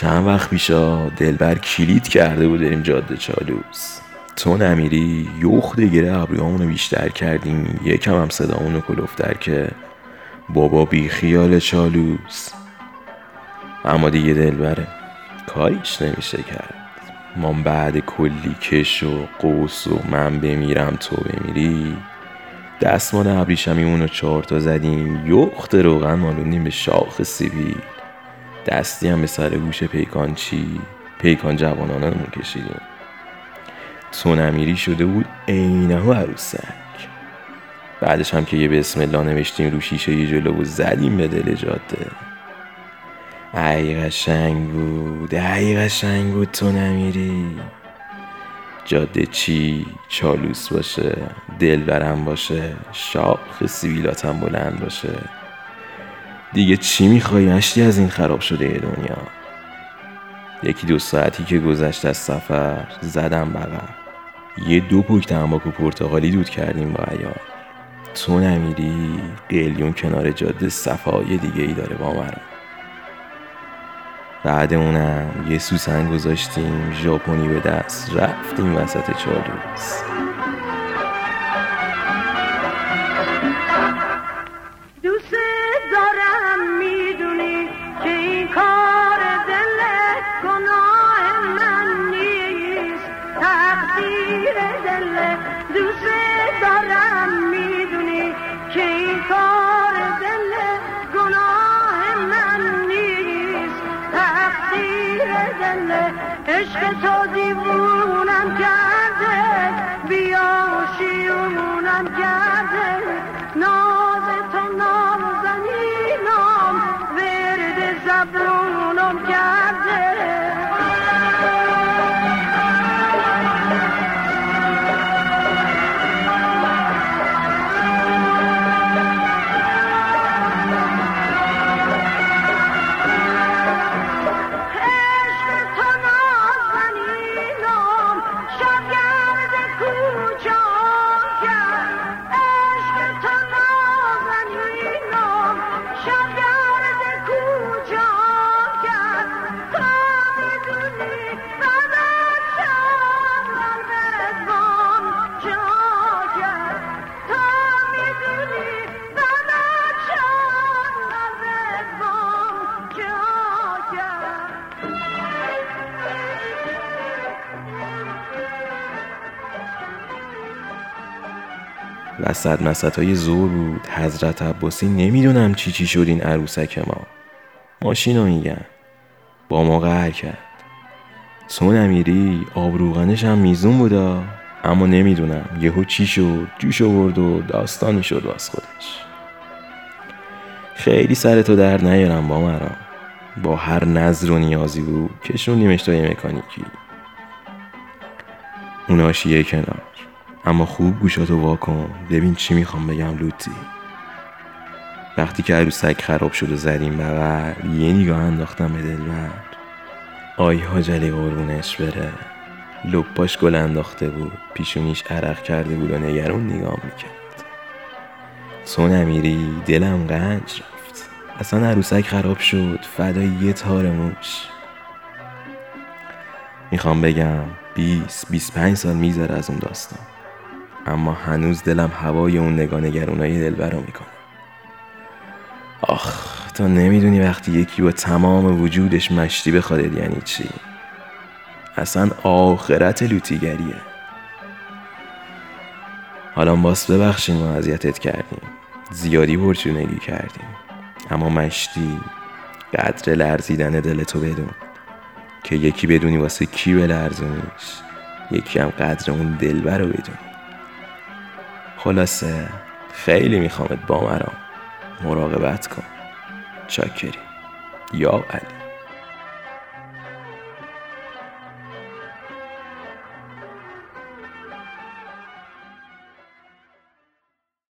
چند وقت پیشا دلبر کلید کرده بود بریم جاده چالوس. تو نمیری یخت گره ابریامونو بیشتر کردیم. یکم هم صدامونو کلوفتر که بابا بی خیال چالوس. اما دیگه دلبره کاریش نمیشه کرد. ما بعد کلی کش و قوس و من بمیرم تو بمیری. دستمال ابریشمیمون رو چهار تا زدیم. یخت روغن مالونیم به شاخ سیبیل. دستی هم به سر گوش پیکان چی؟ پیکان جوانانمون کشیدیم. تو نمیری شده بود عینه عروسک. بعدش هم که یه بسم الله نوشتیم رو شیشه یه جلو و زدیم به دل جاده. ای قشنگ بود ای قشنگ بود تو نمیری جاده چی؟ چالوس باشه دل برم باشه شاخ سیویلاتم بلند باشه. دیگه چی می‌خوای مشتی از این خراب شده دنیا؟ یکی دو ساعتی که گذشت از سفر زدم بغل. یه دو پوک تنباکو پرتغالی دود کردیم با تو نمیری؟ قلیون کنار جاده صفای دیگه ای داره با مرا بعد اونم یه سوسن گذاشتیم ژاپنی به دست رفتیم وسط چالوس دل عشق تو دیوونم کرده. بیا شیونم کرده. ناز وسط مسط های زور بود. حضرت عباسی نمی‌دونم چی چی شد این عروسک ما. ماشین رو میگن. با ما قهر کرد. تو نمیری آبروغنش هم میزون بودا. اما نمی‌دونم یهو چی شد. جوش آورد و داستانی شد واس خودش. خیلی سر تو در نیارم با مرا با هر نظر و نیازی بود. کشوندیمش تا یه مکانیکی. اون آشیه کنار. اما خوب گوشاتو واکن. ببین چی می‌خوام بگم لوتی. وقتی که عروسک خراب شد و زدیم بغل یه نگاه انداختم به دلبر. آی حاجلی قربونش بره. لپاش گل انداخته بود. پیشونیش عرق کرده بود و نگرون نگاه می‌کرد. تو نمیری دلم قنج رفت. اصلا عروسک خراب شد. فدای یه تار موش. می‌خوام بگم 20 25 سال می‌ذاره از اون داستان. اما هنوز دلم هوای اون نگاه نگرونای دلبر می‌کنه. آخ تو نمی‌دونی وقتی یکی با تمام وجودش مشتی بخواد یعنی چی؟ اصلا آخرت لوتیگریه. حالا باس ببخشین ما اذیتت کردیم. زیادی پرچونگی کردیم. اما مشتی قدر لرزیدن دل تو بدون. که یکی بدونی واسه کی بلرزونیش یکی هم قدر اون دلبر رو بدونی. خلاصه خیلی میخوامت با مرا مراقبت کن. چاکری. یا علی.